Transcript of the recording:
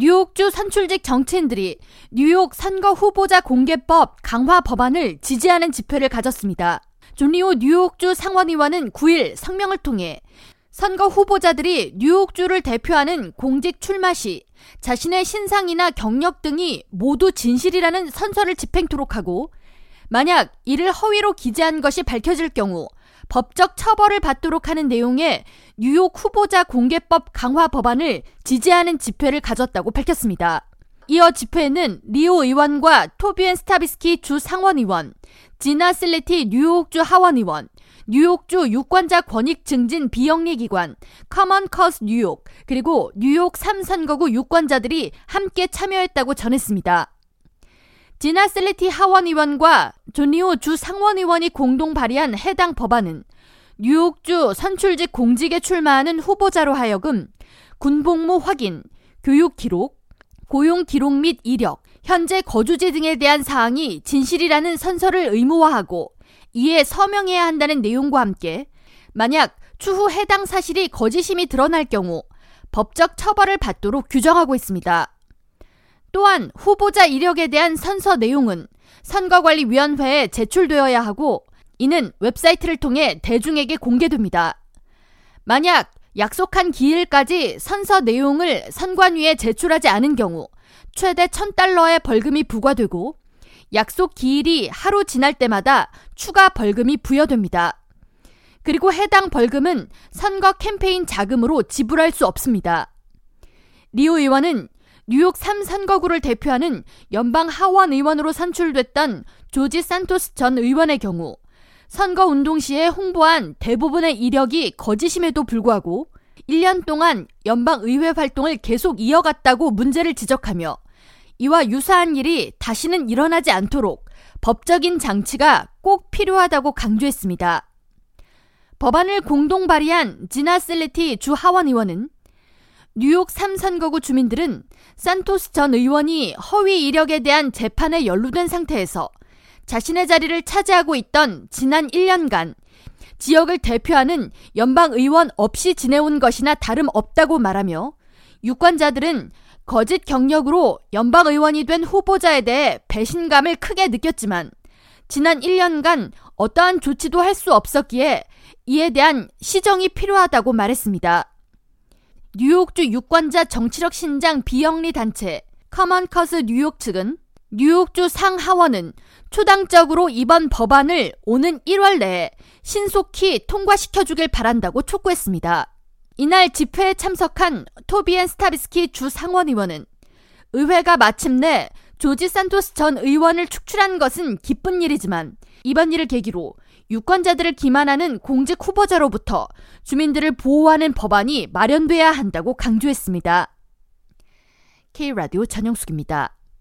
뉴욕주 선출직 정치인들이 뉴욕 선거 후보자 공개법 강화 법안을 지지하는 집회를 가졌습니다. 존리오 뉴욕주 상원의원은 9일 성명을 통해 선거 후보자들이 뉴욕주를 대표하는 공직 출마 시 자신의 신상이나 경력 등이 모두 진실이라는 선서를 집행토록 하고 만약 이를 허위로 기재한 것이 밝혀질 경우 법적 처벌을 받도록 하는 내용의 뉴욕 후보자 공개법 강화 법안을 지지하는 집회를 가졌다고 밝혔습니다. 이어 집회에는 리우 의원과 토비 앤 스타비스키 주 상원의원, 지나 실리티 뉴욕주 하원의원, 뉴욕주 유권자 권익 증진 비영리 기관 커먼 코즈 뉴욕 그리고 뉴욕 3선거구 유권자들이 함께 참여했다고 전했습니다. 지나 실리티 하원의원과 존 리우 주 상원의원이 공동 발의한 해당 법안은 뉴욕주 선출직 공직에 출마하는 후보자로 하여금 군복무 확인, 교육 기록, 고용 기록 및 이력, 현재 거주지 등에 대한 사항이 진실이라는 선서를 의무화하고 이에 서명해야 한다는 내용과 함께 만약 추후 해당 사실이 거짓임이 드러날 경우 법적 처벌을 받도록 규정하고 있습니다. 또한 후보자 이력에 대한 선서 내용은 선거관리위원회에 제출되어야 하고 이는 웹사이트를 통해 대중에게 공개됩니다. 만약 약속한 기일까지 선서 내용을 선관위에 제출하지 않은 경우 최대 1000달러의 벌금이 부과되고 약속 기일이 하루 지날 때마다 추가 벌금이 부여됩니다. 그리고 해당 벌금은 선거 캠페인 자금으로 지불할 수 없습니다. 리오 의원은 뉴욕 3선거구를 대표하는 연방 하원 의원으로 선출됐던 조지 산토스 전 의원의 경우 선거 운동 시에 홍보한 대부분의 이력이 거짓임에도 불구하고 1년 동안 연방 의회 활동을 계속 이어갔다고 문제를 지적하며 이와 유사한 일이 다시는 일어나지 않도록 법적인 장치가 꼭 필요하다고 강조했습니다. 법안을 공동 발의한 지나 슬레티 주 하원 의원은 뉴욕 3선거구 주민들은 산토스 전 의원이 허위 이력에 대한 재판에 연루된 상태에서 자신의 자리를 차지하고 있던 지난 1년간 지역을 대표하는 연방 의원 없이 지내온 것이나 다름없다고 말하며 유권자들은 거짓 경력으로 연방 의원이 된 후보자에 대해 배신감을 크게 느꼈지만 지난 1년간 어떠한 조치도 할 수 없었기에 이에 대한 시정이 필요하다고 말했습니다. 뉴욕주 유권자 정치력 신장 비영리 단체 커먼코즈 뉴욕 측은 뉴욕주 상하원은 초당적으로 이번 법안을 오는 1월 내에 신속히 통과시켜주길 바란다고 촉구했습니다. 이날 집회에 참석한 토비앤 스타비스키 주 상원 의원은 의회가 마침내 조지 산토스 전 의원을 축출한 것은 기쁜 일이지만 이번 일을 계기로 유권자들을 기만하는 공직 후보자로부터 주민들을 보호하는 법안이 마련돼야 한다고 강조했습니다. K라디오 전영숙입니다.